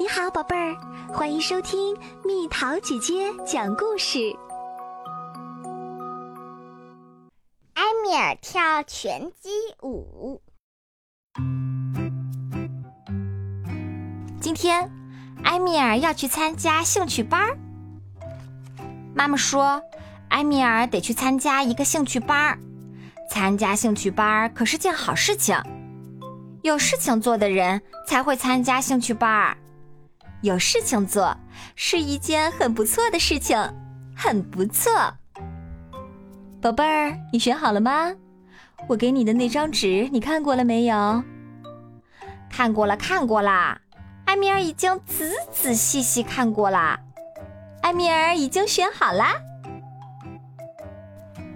你好，宝贝儿，欢迎收听蜜桃姐姐讲故事。埃米尔跳拳击舞。今天，埃米尔要去参加兴趣班儿。妈妈说，埃米尔得去参加一个兴趣班儿。参加兴趣班儿可是件好事情，有事情做的人才会参加兴趣班儿。有事情做是一件很不错的事情，很不错。宝贝儿，你选好了吗？我给你的那张纸，你看过了没有？看过了，看过啦。艾米尔已经仔仔细细看过啦。艾米尔已经选好啦。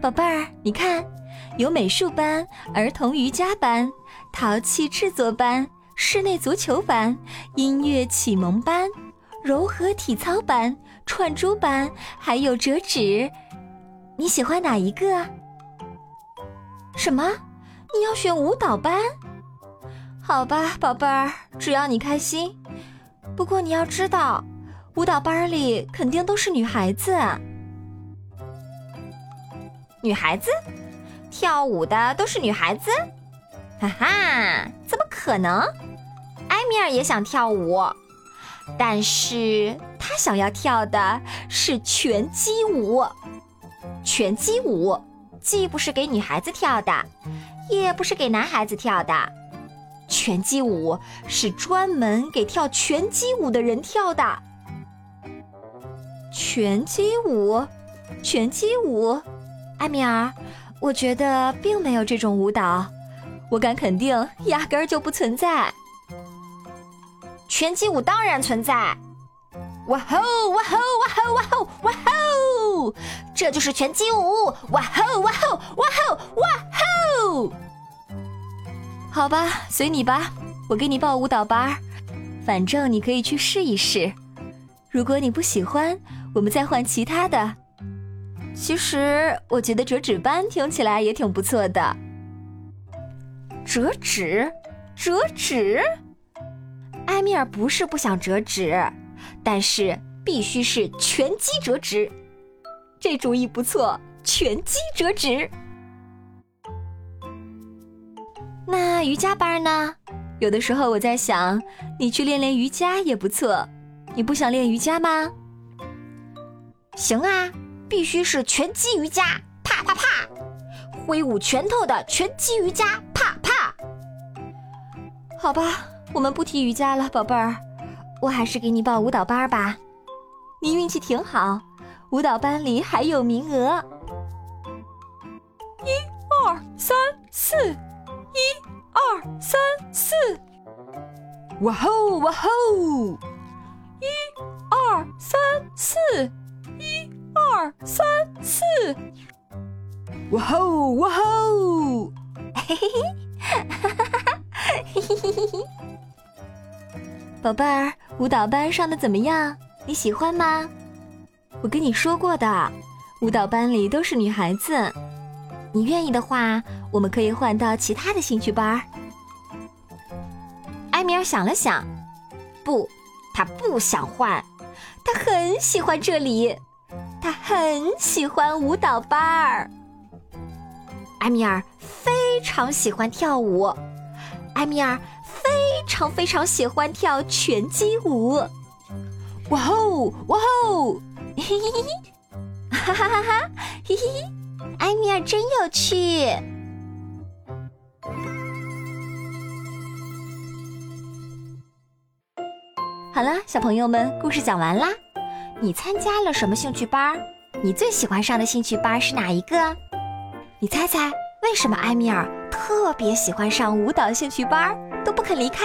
宝贝儿，你看，有美术班、儿童瑜伽班、陶器制作班。室内足球班、音乐启蒙班、柔和体操班、串珠班，还有折纸，你喜欢哪一个？什么？你要选舞蹈班？好吧，宝贝儿，只要你开心。不过你要知道，舞蹈班里肯定都是女孩子。女孩子？跳舞的都是女孩子？哈哈，怎么可能？埃米尔也想跳舞，但是他想要跳的是拳击舞。拳击舞既不是给女孩子跳的，也不是给男孩子跳的。拳击舞是专门给跳拳击舞的人跳的。拳击舞，拳击舞，埃米尔，我觉得并没有这种舞蹈，我敢肯定，压根儿就不存在。拳击舞当然存在，哇吼哇吼哇吼哇吼哇吼，这就是拳击舞，哇吼哇吼哇吼哇吼。好吧，随你吧，我给你报舞蹈班，反正你可以去试一试。如果你不喜欢，我们再换其他的。其实我觉得折纸班听起来也挺不错的。折纸，折纸。埃米尔不是不想折纸，但是必须是拳击折纸。这主意不错，拳击折纸。那瑜伽班呢？有的时候我在想，你去练练瑜伽也不错。你不想练瑜伽吗？行啊，必须是拳击瑜伽，啪啪啪，挥舞拳头的拳击瑜伽，啪啪。好吧。我们不提瑜伽了，宝贝儿，我还是给你报舞蹈班吧。你运气挺好，舞蹈班里还有名额。一二三四，一二三四，哇吼哇吼！一二三四，一二三四，哇吼哇吼！嘿嘿嘿，哈哈哈哈，嘿嘿嘿嘿嘿。宝贝儿，舞蹈班上的怎么样？你喜欢吗？我跟你说过的，舞蹈班里都是女孩子。你愿意的话，我们可以换到其他的兴趣班。埃米尔想了想，不，他不想换，他很喜欢这里，他很喜欢舞蹈班儿。埃米尔非常喜欢跳舞，埃米尔。非常喜欢跳拳击舞，哇吼哇吼，嘿嘿嘿嘿，哈哈哈哈，嘿嘿嘿，埃米尔真有趣。好了，小朋友们，故事讲完啦。你参加了什么兴趣班？你最喜欢上的兴趣班是哪一个？你猜猜，为什么埃米尔特别喜欢上舞蹈兴趣班？都不肯离开，